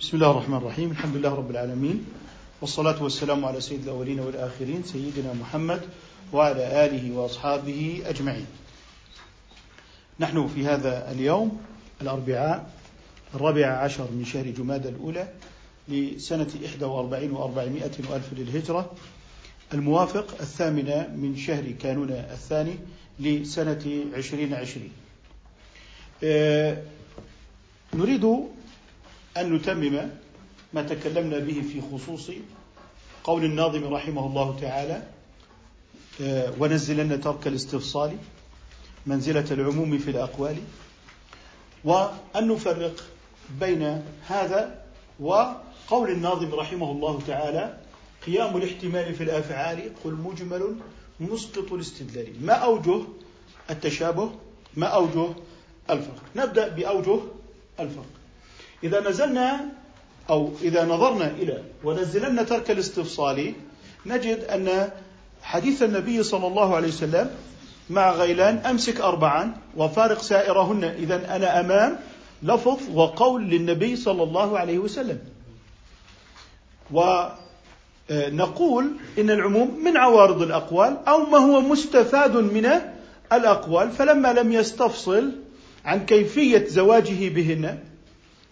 بسم الله الرحمن الرحيم. الحمد لله رب العالمين. والصلاة والسلام على سيد الأولين والآخرين سيدنا محمد وعلى آله وأصحابه أجمعين. نحن في هذا اليوم الأربعاء الرابع عشر من شهر جماد الأولى لسنة 41 وأربعمائة وألف للهجرة. الموافق الثامنة من شهر كانون الثاني لسنة عشرين عشرين. آه، نريد أن نتمم ما تكلمنا به في خصوص قول الناظم رحمه الله تعالى آه، ونزلن ترك الاستفصال منزلة العموم في الأقوال وأن نفرق بين هذا وقول الناظم رحمه الله تعالى قيام الاحتمال في الأفعال قل مجمل مسقط الاستدلال. ما أوجه التشابه؟ ما أوجه الفرق؟ نبدأ بأوجه الفرق. إذا نزلنا أو إذا نظرنا إلى ونزلنا ترك الاستفصال نجد أن حديث النبي صلى الله عليه وسلم مع غيلان أمسك أربعا وفارق سائرهن إذا أنا أمام لفظ وقول للنبي صلى الله عليه وسلم. ونقول إن العموم من عوارض الأقوال أو ما هو مستفاد من الأقوال فلما لم يستفصل عن كيفية زواجه بهن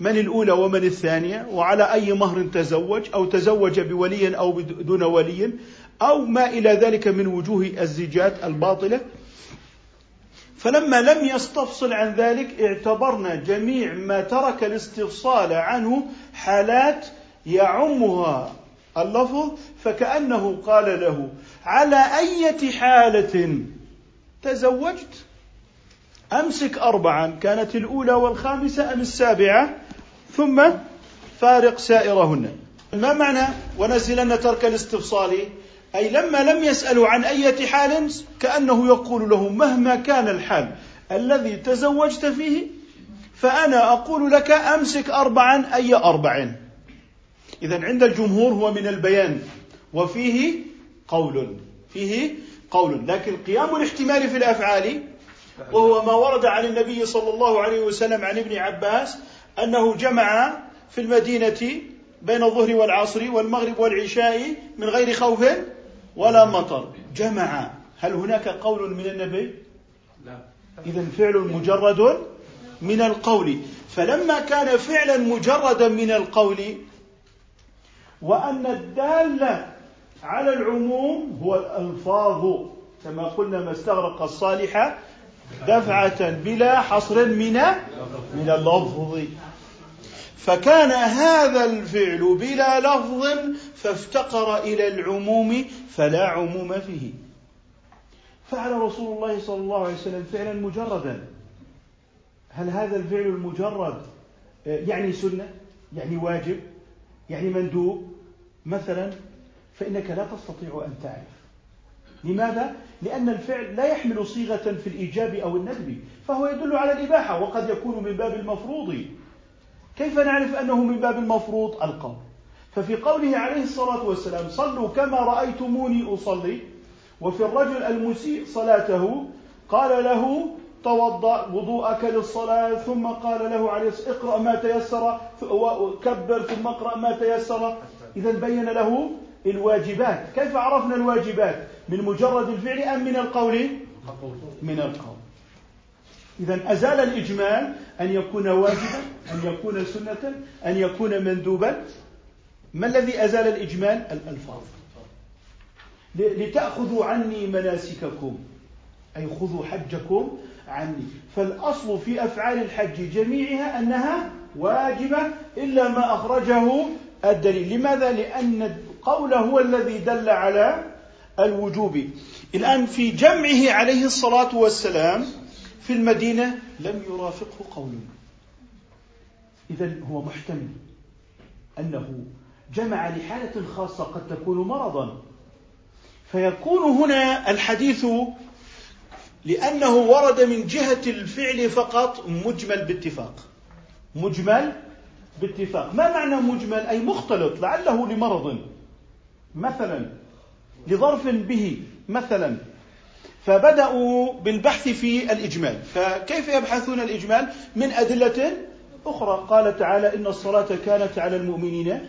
من الأولى ومن الثانية وعلى أي مهر تزوج أو تزوج بولي أو دون ولي أو ما إلى ذلك من وجوه الزيجات الباطلة. فلما لم يستفصل عن ذلك اعتبرنا جميع ما ترك الاستفصال عنه حالات يعمها. اللفظ فكأنه قال له على أية حالة تزوجت؟ أمسك أربعا كانت الأولى والخامسة أم السابعة؟ ثم فارق سائرهن. ما معنى ونزلن ترك الاستفصال؟ أي لما لم يسألوا عن أية حال كأنه يقول له مهما كان الحال الذي تزوجت فيه فأنا أقول لك أمسك أربعا أي أربع إذا عند الجمهور هو من البيان وفيه قول فيه قول. لكن قيام الاحتمال في الأفعال وهو ما ورد عن النبي صلى الله عليه وسلم عن ابن عباس أنه جمع في المدينة بين الظهر والعصر والمغرب والعشاء من غير خوف ولا مطر. جمع. هل هناك قول من النبي؟ لا. إذا فعل مجرد من القول. فلما كان فعلا مجردا من القول وأن الدالة على العموم هو الألفاظ كما قلنا ما استغرق الصالح دفعة بلا حصر من من اللفظ. فكان هذا الفعل بلا لفظ فافتقر إلى العموم فلا عموم فيه. فعل رسول الله صلى الله عليه وسلم فعلا مجردا. هل هذا الفعل المجرد يعني سنة؟ يعني واجب؟ يعني مندوب؟ مثلا فإنك لا تستطيع أن تعرف. لماذا؟ لأن الفعل لا يحمل صيغة في الإيجاب أو الندب فهو يدل على الإباحة وقد يكون من باب المفروض. كيف نعرف أنه من باب المفروض القول؟ ففي قوله عليه الصلاة والسلام صلوا كما رأيتموني أصلي. وفي الرجل المسيء صلاته قال له توضأ وضوءك للصلاة. ثم قال له عليه اقرأ ما تيسر. وكبر ثم اقرأ ما تيسر. إذا بين له الواجبات. كيف عرفنا الواجبات؟ من مجرد الفعل أم من القول. من القول. إذا أزال الإجمال أن يكون واجبا أن يكون سنة أن يكون مندوبا. ما الذي أزال الإجمال؟ الألفاظ. لتأخذوا عني مناسككم. أي خذوا حجكم عني. فالأصل في أفعال الحج جميعها أنها واجبة إلا ما أخرجه الدليل. لماذا؟ لأن القول هو الذي دل على الوجوب. الآن في جمعه عليه الصلاة والسلام في المدينة لم يرافقه قول. إذا هو محتمل أنه جمع لحالة خاصة قد تكون مرضا. فيكون هنا الحديث لأنه ورد من جهة الفعل فقط مجمل باتفاق. مجمل باتفاق. ما معنى مجمل؟ أي مختلط لعله لمرض. مثلا لظرف به مثلا. فبدأوا بالبحث في الإجمال. فكيف يبحثون الإجمال؟ من أدلة أخرى. قال تعالى إن الصلاة كانت على المؤمنين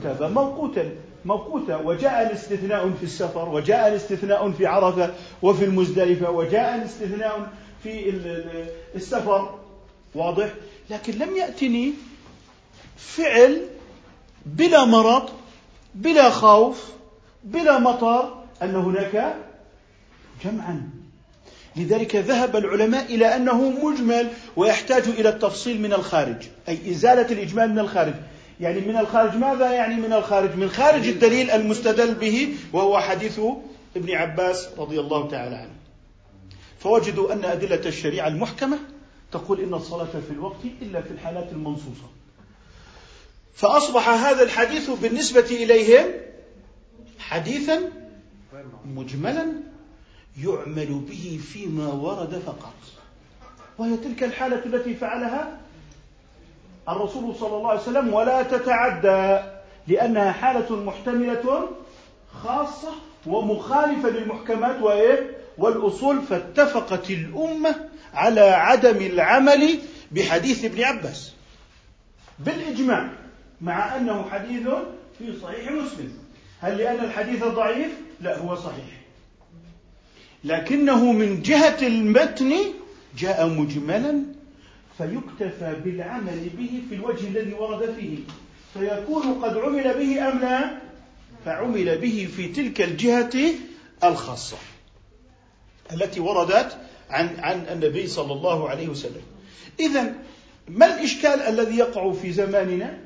كتابا موقوتا. موقوتا. وجاء الاستثناء في السفر وجاء الاستثناء في عرفة وفي المزدلفة وجاء الاستثناء في السفر. واضح؟ لكن لم يأتني فعل بلا مرض بلا خوف بلا مطر أن هناك جمعا. لذلك ذهب العلماء إلى أنه مجمل ويحتاج إلى التفصيل من الخارج أي إزالة الإجمال من الخارج. يعني من الخارج ماذا؟ يعني من الخارج. من خارج الدليل المستدل به وهو حديث ابن عباس رضي الله تعالى عنه. فوجدوا أن أدلة الشريعة المحكمة تقول إن الصلاة في الوقت إلا في الحالات المنصوصة. فأصبح هذا الحديث بالنسبة إليهم حديثا مجملا يعمل به فيما ورد فقط. وهي تلك الحالة التي فعلها الرسول صلى الله عليه وسلم ولا تتعدى لأنها حالة محتملة خاصة ومخالفة للمحكمات والأصول فاتفقت الأمة على عدم العمل بحديث ابن عباس. بالإجماع مع أنه حديث في صحيح مسلم. هل لأن الحديث ضعيف؟ لا هو صحيح. لكنه من جهة المتن جاء مجملا فيكتفى بالعمل به في الوجه الذي ورد فيه. فيكون قد عمل به أم لا؟ فعمل به في تلك الجهة الخاصة التي وردت عن عن النبي صلى الله عليه وسلم. إذا ما الإشكال الذي يقع في زماننا؟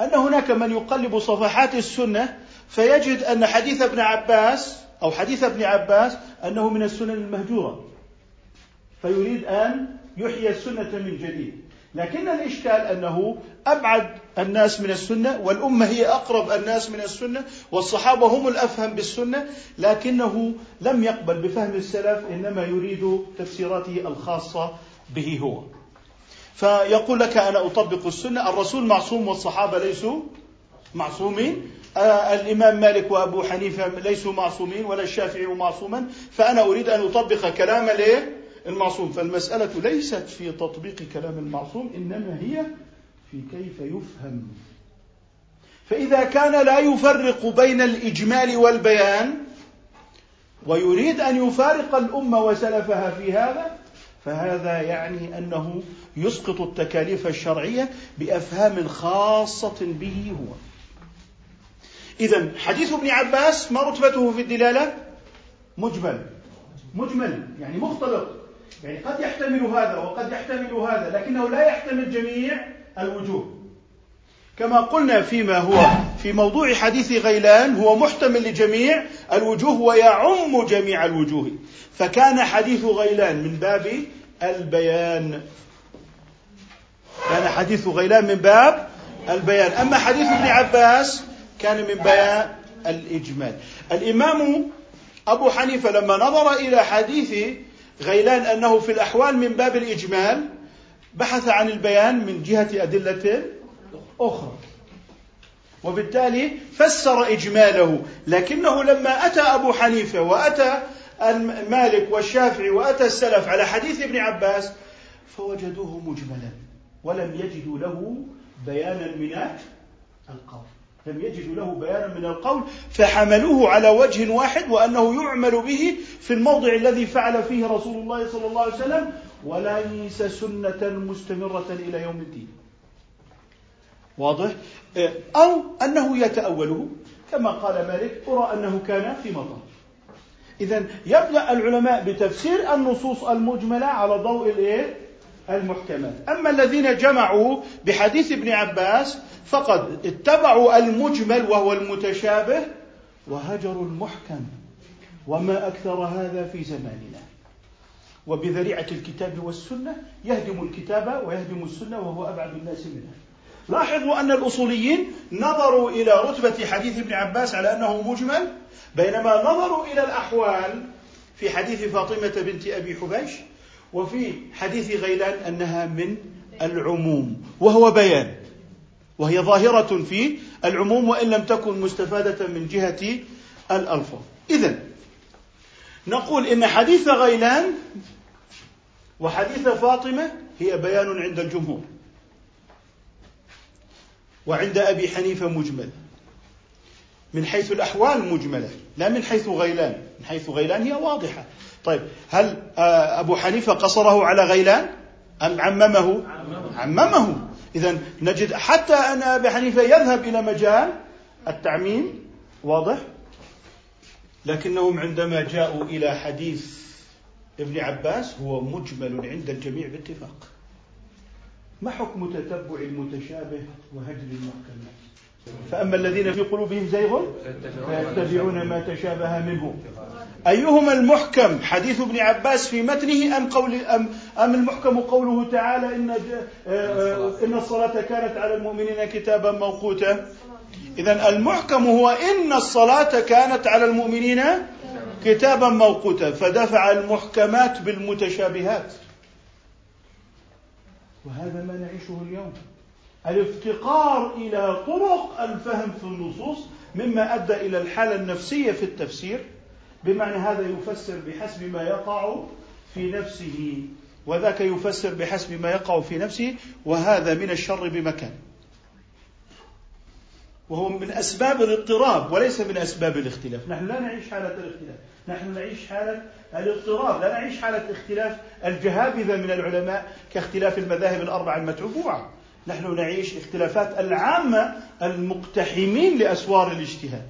أن هناك من يقلب صفحات السنة فيجد أن حديث ابن عباس أو حديث ابن عباس أنه من السنن المهجورة فيريد أن يحيي السنة من جديد. لكن الإشكال أنه أبعد الناس من السنة والأمة هي أقرب الناس من السنة والصحابة هم الأفهم بالسنة لكنه لم يقبل بفهم السلف إنما يريد تفسيراته الخاصة به هو. فيقول لك أنا أطبق السنة الرسول معصوم والصحابة ليسوا معصومين. آه، الإمام مالك وأبو حنيفة ليسوا معصومين ولا الشافعي معصوما فأنا أريد أن أطبق كلام المعصوم. فالمسألة ليست في تطبيق كلام المعصوم إنما هي في كيف يفهم. فإذا كان لا يفرق بين الإجمال والبيان ويريد أن يفارق الأمة وسلفها في هذا فهذا يعني أنه يسقط التكاليف الشرعية بأفهام خاصة به هو. إذا حديث ابن عباس ما رتبته في الدلالة؟ مجمل. مجمل يعني مختلط. يعني قد يحتمل هذا وقد يحتمل هذا لكنه لا يحتمل جميع الوجوه. كما قلنا فيما هو في موضوع حديث غيلان هو محتمل لجميع الوجوه ويعم جميع الوجوه. فكان حديث غيلان من باب البيان. كان حديث غيلان من باب البيان. أما حديث ابن عباس كان من بيان الإجمال. الإمام أبو حنيفة لما نظر إلى حديث غيلان أنه في الأحوال من باب الإجمال بحث عن البيان من جهة أدلة أخرى. وبالتالي فسر إجماله. لكنه لما أتى أبو حنيفة وأتى مالك والشافعي وأتى السلف على حديث ابن عباس فوجدوه مجملا ولم يجدوا له بيانا من القول. لم يجدوا له بيانا من القول فحملوه على وجه واحد وأنه يعمل به في الموضع الذي فعل فيه رسول الله صلى الله عليه وسلم وليس سنة مستمرة إلى يوم الدين. واضح؟ أو أنه يتأوله كما قال مالك أرى أنه كان في مطر. اذا يبدأ العلماء بتفسير النصوص المجملة على ضوء الإيه؟ المحكمات. أما الذين جمعوا بحديث ابن عباس فقد اتبعوا المجمل وهو المتشابه وهجروا المحكم. وما أكثر هذا في زماننا. وبذريعة الكتاب والسنة يهدم الكتاب ويهدم السنة وهو أبعد الناس منها. لاحظوا أن الأصوليين نظروا إلى رتبة حديث ابن عباس على أنه مجمل بينما نظروا إلى الأحوال في حديث فاطمة بنت أبي حبيش وفي حديث غيلان أنها من العموم وهو بيان وهي ظاهرة في العموم وإن لم تكن مستفادة من جهة الألفاظ. اذا نقول إن حديث غيلان وحديث فاطمة هي بيان عند الجمهور وعند أبي حنيفة مجمل. من حيث الأحوال مجملة لا من حيث غيلان. من حيث غيلان هي واضحة. طيب هل آه، أبو حنيفة قصره على غيلان؟ أم عممه؟ عممه. إذا نجد حتى أن أبي حنيفة يذهب إلى مجال التعميم واضح؟ لكنهم عندما جاءوا إلى حديث ابن عباس هو مجمل عند الجميع باتفاق. ما حكم تتبع المتشابه وهجر المحكمات فأما الذين في قلوبهم زيغ فيتبعون ما تشابه منه. أيهما المحكم؟ حديث ابن عباس في متنه أم قول أم أم المحكم قوله تعالى إن آه، إن الصلاة كانت على المؤمنين كتابا موقوتا؟ إذا المحكم هو إن الصلاة كانت على المؤمنين كتابا موقوتا فدفع المحكمات بالمتشابهات. وهذا ما نعيشه اليوم. الافتقار إلى طرق الفهم في النصوص مما أدى إلى الحالة النفسية في التفسير بمعنى هذا يفسر بحسب ما يقع في نفسه وذاك يفسر بحسب ما يقع في نفسه وهذا من الشر بمكان. وهو من أسباب الاضطراب وليس من أسباب الاختلاف. نحن لا نعيش حالة الاختلاف. نحن نعيش حالة الاضطراب. لا نعيش حالة اختلاف الجهابذة من العلماء كاختلاف المذاهب الأربعة المتبوعة. نحن نعيش اختلافات العامة المقتحمين لأسوار الاجتهاد.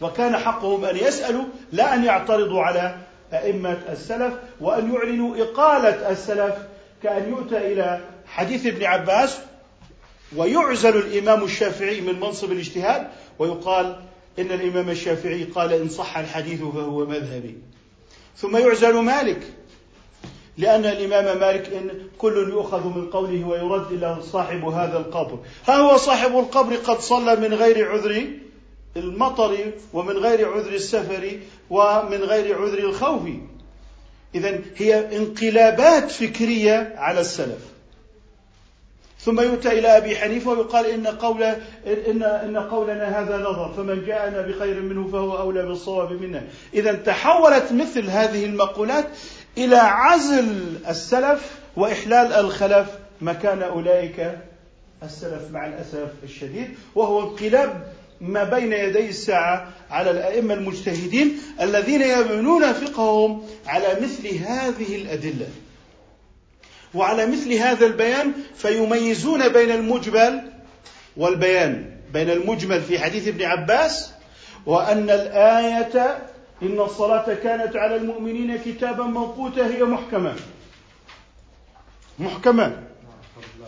وكان حقهم أن يسألوا لا أن يعترضوا على أئمة السلف وأن يعلنوا إقالة السلف كأن يؤتى إلى حديث ابن عباس ويعزل الإمام الشافعي من منصب الاجتهاد ويقال إن الإمام الشافعي قال إن صح الحديث فهو مذهبي. ثم يعزل مالك لأن الإمام مالك إن كل يؤخذ من قوله ويرد إلى صاحب هذا القبر. ها هو صاحب القبر قد صلى من غير عذر المطر ومن غير عذر السفر ومن غير عذر الخوف. إذا هي انقلابات فكرية على السلف. ثم يؤتى إلى أبي حنيفة ويقال إن قول إن إن قولنا هذا نظر فمن جاءنا بخير منه فهو أولى بالصواب منا إذا تحولت مثل هذه المقولات إلى عزل السلف وإحلال الخلف مكان أولئك السلف مع الأسف الشديد وهو انقلاب ما بين يدي الساعة على الأئمة المجتهدين الذين يبنون فقههم على مثل هذه الأدلة. وعلى مثل هذا البيان فيميزون بين المجمل والبيان بين المجمل في حديث ابن عباس وأن الآية إن الصلاة كانت على المؤمنين كتابا موقوتا هي محكمة. محكمة.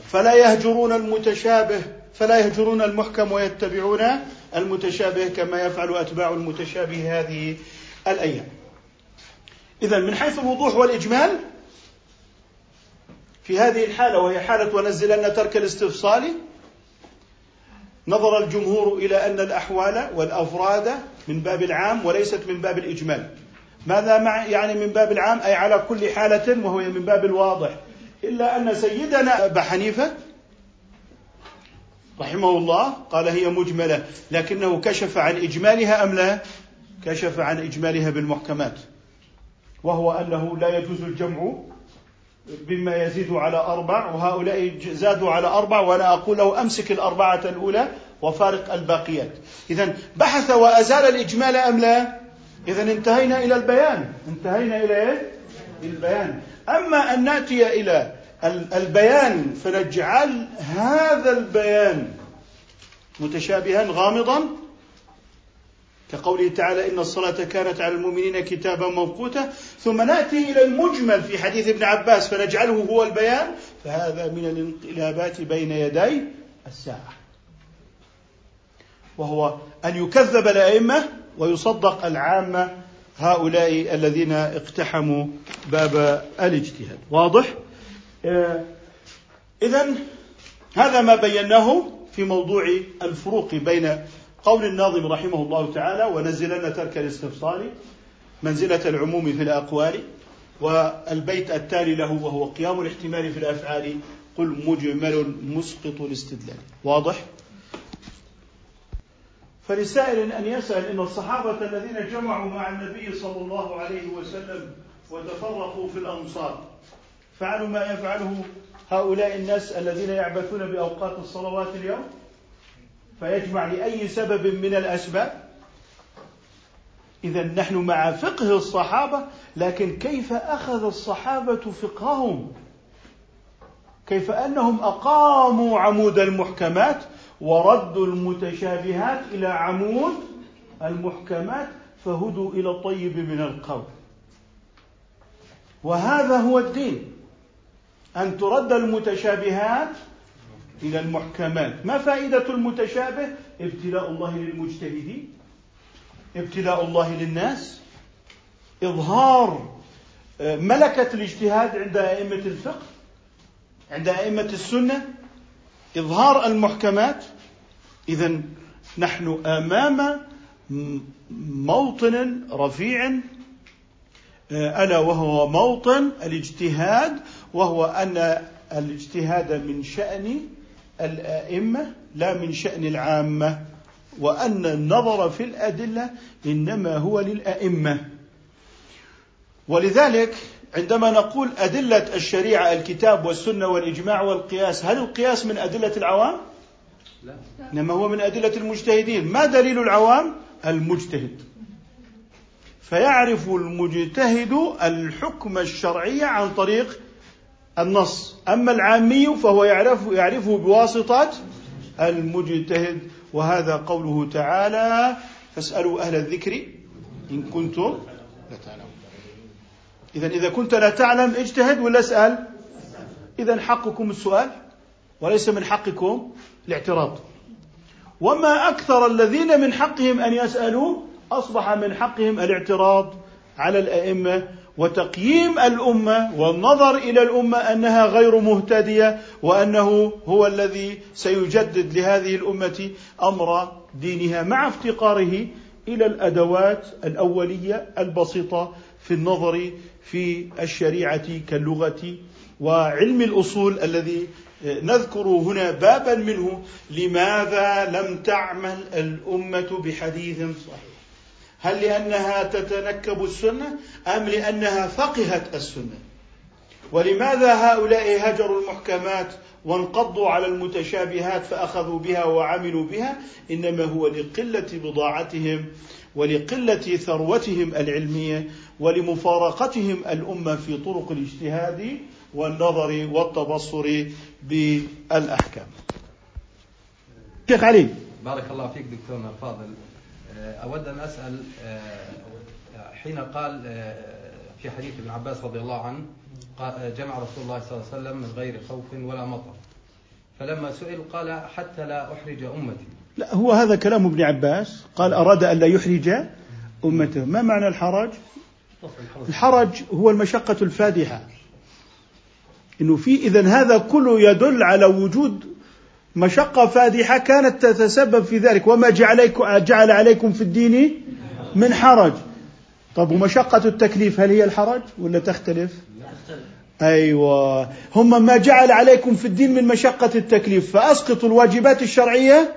فلا يهجرون المتشابه فلا يهجرون المحكم ويتبعون المتشابه كما يفعل أتباع المتشابه هذه الأيام. إذا من حيث الوضوح والإجمال في هذه الحالة وهي حالة ونزلن ترك الاستفصال نظر الجمهور إلى أن الأحوال والأفراد من باب العام وليست من باب الإجمال. ماذا مع يعني من باب العام؟ أي على كل حالة وهو من باب الواضح. إلا أن سيدنا أبا حنيفة رحمه الله قال هي مجملة لكنه كشف عن إجمالها أم لا؟ كشف عن إجمالها بالمحكمات. وهو أنه لا يجوز الجمع بما يزيد على أربع وهؤلاء زادوا على أربع وأنا أقول له أمسك الأربعة الأولى وفارق الباقيات. إذا بحث وأزال الإجمال أم لا؟ إذا انتهينا إلى البيان. انتهينا إلى إيه؟ البيان. أما أن نأتي إلى البيان فنجعل هذا البيان متشابها غامضا كقوله تعالى إن الصلاة كانت على المؤمنين كتابا موقوتا ثم نأتي إلى المجمل في حديث ابن عباس فنجعله هو البيان فهذا من الانقلابات بين يدي الساعة. وهو أن يكذب الأئمة ويصدق العامة هؤلاء الذين اقتحموا باب الاجتهاد. واضح؟ إذا هذا ما بيناه في موضوع الفروق بين قول الناظم رحمه الله تعالى ونزلن ترك الاستفصال منزلة العموم في الأقوال والبيت التالي له وهو قيام الاحتمال في الأفعال. قل مجمل مسقط الاستدلال. واضح؟ فلسائل أن يسأل إن الصحابة الذين جمعوا مع النبي صلى الله عليه وسلم وتفرقوا في الأمصار فعلوا ما يفعله هؤلاء الناس الذين يعبثون بأوقات الصلوات اليوم؟ فيجمع لأي سبب من الأسباب. إذا نحن مع فقه الصحابة لكن كيف أخذ الصحابة فقههم؟ كيف أنهم أقاموا عمود المحكمات وردوا المتشابهات إلى عمود المحكمات فهدوا إلى الطيب من القول. وهذا هو الدين. أن ترد المتشابهات إلى المحكمات. ما فائدة المتشابه؟ ابتلاء الله للمجتهدين ابتلاء الله للناس إظهار آه، ملكة الاجتهاد عند أئمة الفقه عند أئمة السنة إظهار المحكمات. إذا نحن أمام موطن رفيع آه، ألا وهو موطن الاجتهاد وهو أن الاجتهاد من شأن الأئمة لا من شأن العامة وأن النظر في الأدلة إنما هو للأئمة ولذلك عندما نقول أدلة الشريعة الكتاب والسنة والإجماع والقياس هل القياس من أدلة العوام؟ لا إنما هو من أدلة المجتهدين ما دليل العوام؟ المجتهد فيعرف المجتهد الحكم الشرعي عن طريق النص. أما العامي فهو يعرف يعرفه بواسطة المجتهد. وهذا قوله تعالى فاسألوا أهل الذكر إن كنتم لا تعلمون. إذا إذا كنت لا تعلم اجتهد ولا اسأل. إذا حقكم السؤال وليس من حقكم الاعتراض. وما أكثر الذين من حقهم أن يسألوا أصبح من حقهم الاعتراض على الأئمة وتقييم الأمة والنظر إلى الأمة أنها غير مهتدية وأنه هو الذي سيجدد لهذه الأمة أمر دينها مع افتقاره إلى الأدوات الأولية البسيطة في النظر في الشريعة كاللغة وعلم الأصول الذي نذكر هنا بابا منه لماذا لم تعمل الأمة بحديث صحيح. هل لأنها تتنكب السنة أم لأنها فقهت السنة؟ ولماذا هؤلاء هجروا المحكمات وانقضوا على المتشابهات فأخذوا بها وعملوا بها؟ إنما هو لقلة بضاعتهم ولقلة ثروتهم العلمية ولمفارقتهم الأمة في طرق الاجتهاد والنظر والتبصر بالأحكام. شيخ علي. بارك الله فيك دكتورنا الفاضل أود أن أسأل آه، حين قال آه، في حديث ابن عباس رضي الله عنه جمع رسول الله صلى الله عليه وسلم من غير خوف ولا مطر. فلما سئل قال حتى لا أحرج أمتي. لا هو هذا كلام ابن عباس. قال أراد أن لا يحرج أمته. ما معنى الحرج؟ الحرج هو المشقة الفادحة. إنه في اذا هذا كله يدل على وجود مشقة فادحة كانت تتسبب في ذلك. وما جعل عليكم في الدين من حرج. طب ومشقة التكليف هل هي الحرج ولا تختلف؟ أيوة. هم ما جعل عليكم في الدين من مشقة التكليف. فأسقطوا الواجبات الشرعية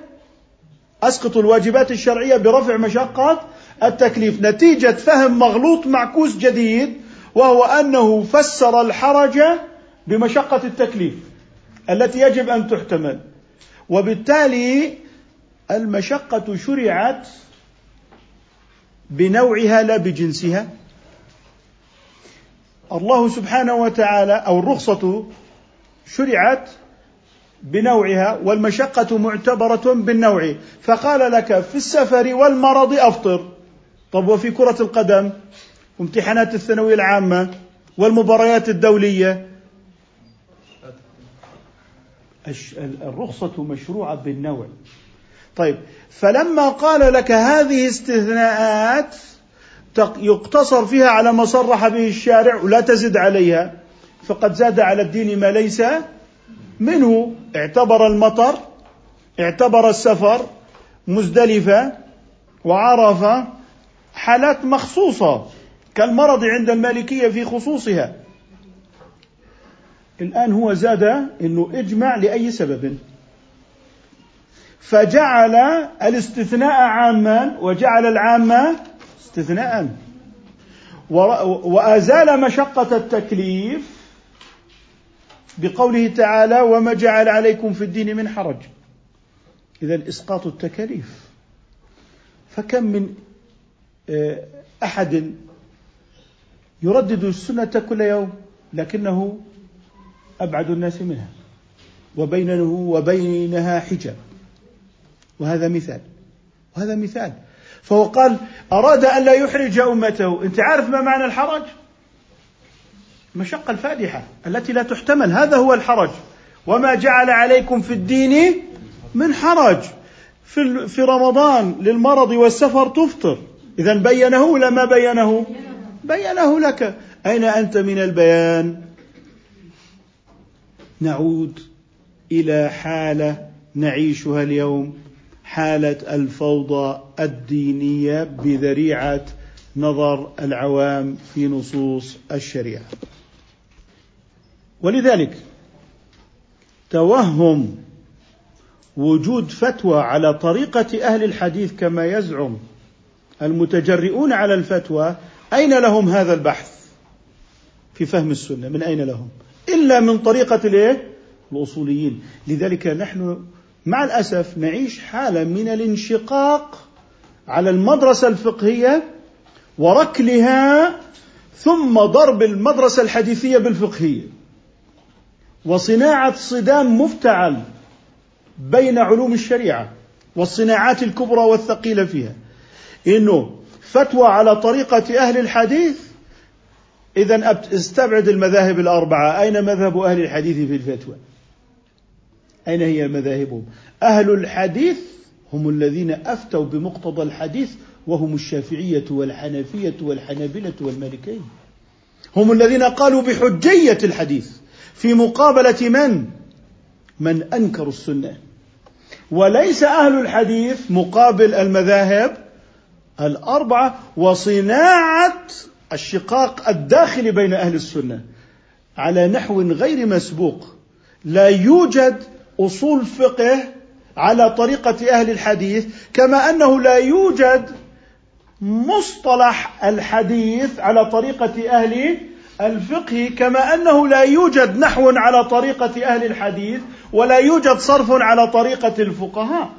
أسقطوا الواجبات الشرعية برفع مشقة التكليف. نتيجة فهم مغلوط معكوس جديد وهو أنه فسر الحرج بمشقة التكليف التي يجب أن تحتمل. وبالتالي المشقة شرعت بنوعها لا بجنسها. الله سبحانه وتعالى أو الرخصة شرعت بنوعها والمشقة معتبرة بالنوع. فقال لك في السفر والمرض أفطر. طب وفي كرة القدم؟ وامتحانات الثانوية العامة والمباريات الدولية؟ الرخصة مشروعة بالنوع. طيب فلما قال لك هذه استثناءات يقتصر فيها على ما صرح به الشارع ولا تزد عليها فقد زاد على الدين ما ليس منه. اعتبر المطر اعتبر السفر مزدلفة وعرفة حالات مخصوصة كالمرض عند المالكية في خصوصها. الآن هو زاد أنه اجمع لأي سبب. فجعل الاستثناء عاما وجعل العام استثناء. وأزال مشقة التكليف بقوله تعالى وما جعل عليكم في الدين من حرج. إذا إسقاط التكاليف فكم من آه، أحد يردد السنة كل يوم لكنه أبعد الناس منها وبينه وبينها حجاب. وهذا مثال وهذا مثال. فهو قال أراد أن لا يحرج أمته. أنت عارف ما معنى الحرج؟ المشقة الفادحة التي لا تحتمل. هذا هو الحرج. وما جعل عليكم في الدين من حرج. في في رمضان للمرض والسفر تفطر. إذا بينه ولا ما بينه؟ بينه لك. أين أنت من البيان؟ نعود إلى حالة نعيشها اليوم حالة الفوضى الدينية بذريعة نظر العوام في نصوص الشريعة. ولذلك توهم وجود فتوى على طريقة أهل الحديث كما يزعم المتجرئون على الفتوى أين لهم هذا البحث في فهم السنة من أين لهم إلا من طريقة الإيه؟ الأصوليين. لذلك نحن مع الأسف نعيش حالة من الانشقاق على المدرسة الفقهية وركلها ثم ضرب المدرسة الحديثية بالفقهية. وصناعة صدام مفتعل بين علوم الشريعة والصناعات الكبرى والثقيلة فيها. إنه فتوى على طريقة أهل الحديث إذا استبعد المذاهب الأربعة. أين مذهب أهل الحديث في الفتوى؟ أين هي مذاهبهم؟ أهل الحديث هم الذين أفتوا بمقتضى الحديث وهم الشافعية والحنفية والحنابلة والمالكية. هم الذين قالوا بحجية الحديث في مقابلة من؟ من أنكروا السنة. وليس أهل الحديث مقابل المذاهب الأربعة وصناعة الشقاق الداخلي بين أهل السنة على نحو غير مسبوق. لا يوجد أصول فقه على طريقة أهل الحديث كما أنه لا يوجد مصطلح الحديث على طريقة أهل الفقه كما أنه لا يوجد نحو على طريقة أهل الحديث ولا يوجد صرف على طريقة الفقهاء.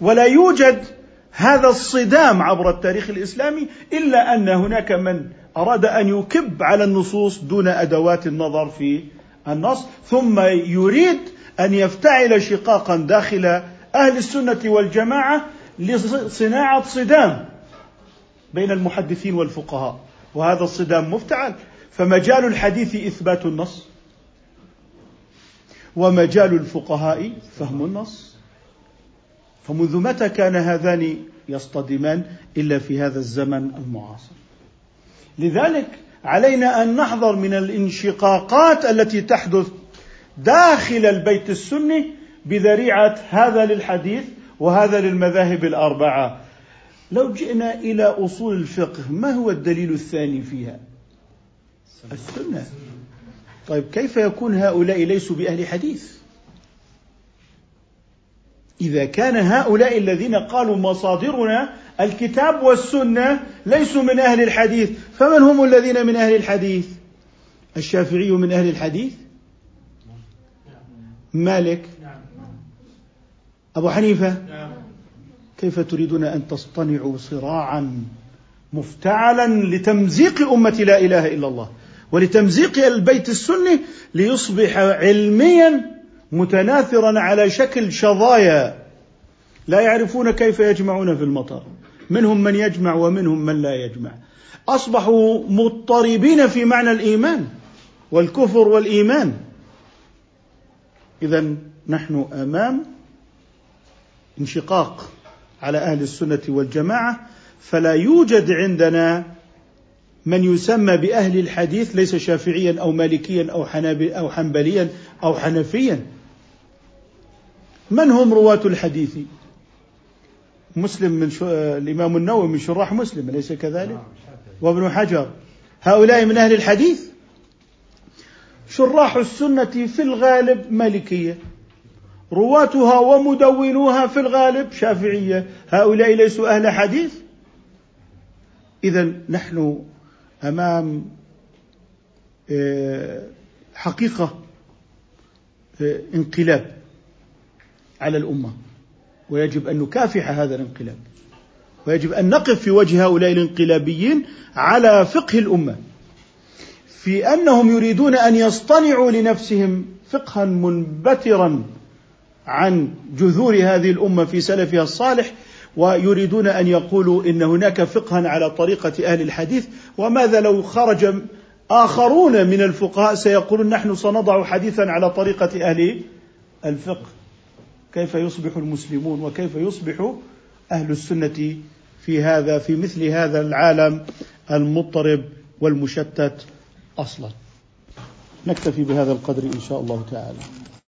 ولا يوجد هذا الصدام عبر التاريخ الإسلامي إلا أن هناك من أراد أن يكب على النصوص دون أدوات النظر في النص ثم يريد أن يفتعل شقاقا داخل أهل السنة والجماعة لصناعة صدام بين المحدثين والفقهاء. وهذا الصدام مفتعل. فمجال الحديث إثبات النص ومجال الفقهاء فهم النص. فمنذ متى كان هذان يصطدمان إلا في هذا الزمن المعاصر؟ لذلك علينا أن نحذر من الانشقاقات التي تحدث داخل البيت السني بذريعة هذا للحديث وهذا للمذاهب الأربعة. لو جئنا إلى أصول الفقه ما هو الدليل الثاني فيها؟ السنة. طيب كيف يكون هؤلاء ليسوا بأهل حديث؟ إذا كان هؤلاء الذين قالوا مصادرنا الكتاب والسنة ليسوا من أهل الحديث فمن هم الذين من أهل الحديث؟ الشافعي من أهل الحديث؟ مالك؟ أبو حنيفة؟ كيف تريدون أن تصطنعوا صراعا مفتعلا لتمزيق أمة لا إله إلا الله ولتمزيق البيت السني ليصبح علميا متناثرا على شكل شظايا. لا يعرفون كيف يجمعون في المطر. منهم من يجمع ومنهم من لا يجمع. أصبحوا مضطربين في معنى الإيمان والكفر والإيمان. اذا نحن أمام انشقاق على أهل السنة والجماعة. فلا يوجد عندنا من يسمى بأهل الحديث ليس شافعيا أو مالكيا أو حنبليا أو حنفيا. من هم رواة الحديث؟ مسلم من شو... الإمام النووي من شراح مسلم أليس كذلك؟ وابن حجر. هؤلاء من أهل الحديث؟ شراح السنة في الغالب مالكية. رواتها ومدونوها في الغالب شافعية. هؤلاء ليسوا أهل حديث؟ إذا نحن أمام آه، حقيقة آه، انقلاب. على الأمة. ويجب أن نكافح هذا الانقلاب. ويجب أن نقف في وجه هؤلاء الانقلابيين على فقه الأمة. في أنهم يريدون أن يصطنعوا لنفسهم فقها منبترا عن جذور هذه الأمة في سلفها الصالح ويريدون أن يقولوا إن هناك فقها على طريقة أهل الحديث وماذا لو خرج آخرون من الفقهاء سيقولون نحن سنضع حديثا على طريقة أهل الفقه. كيف يصبح المسلمون وكيف يصبح أهل السنة في هذا في مثل هذا العالم المضطرب والمشتت أصلا. نكتفي بهذا القدر إن شاء الله تعالى.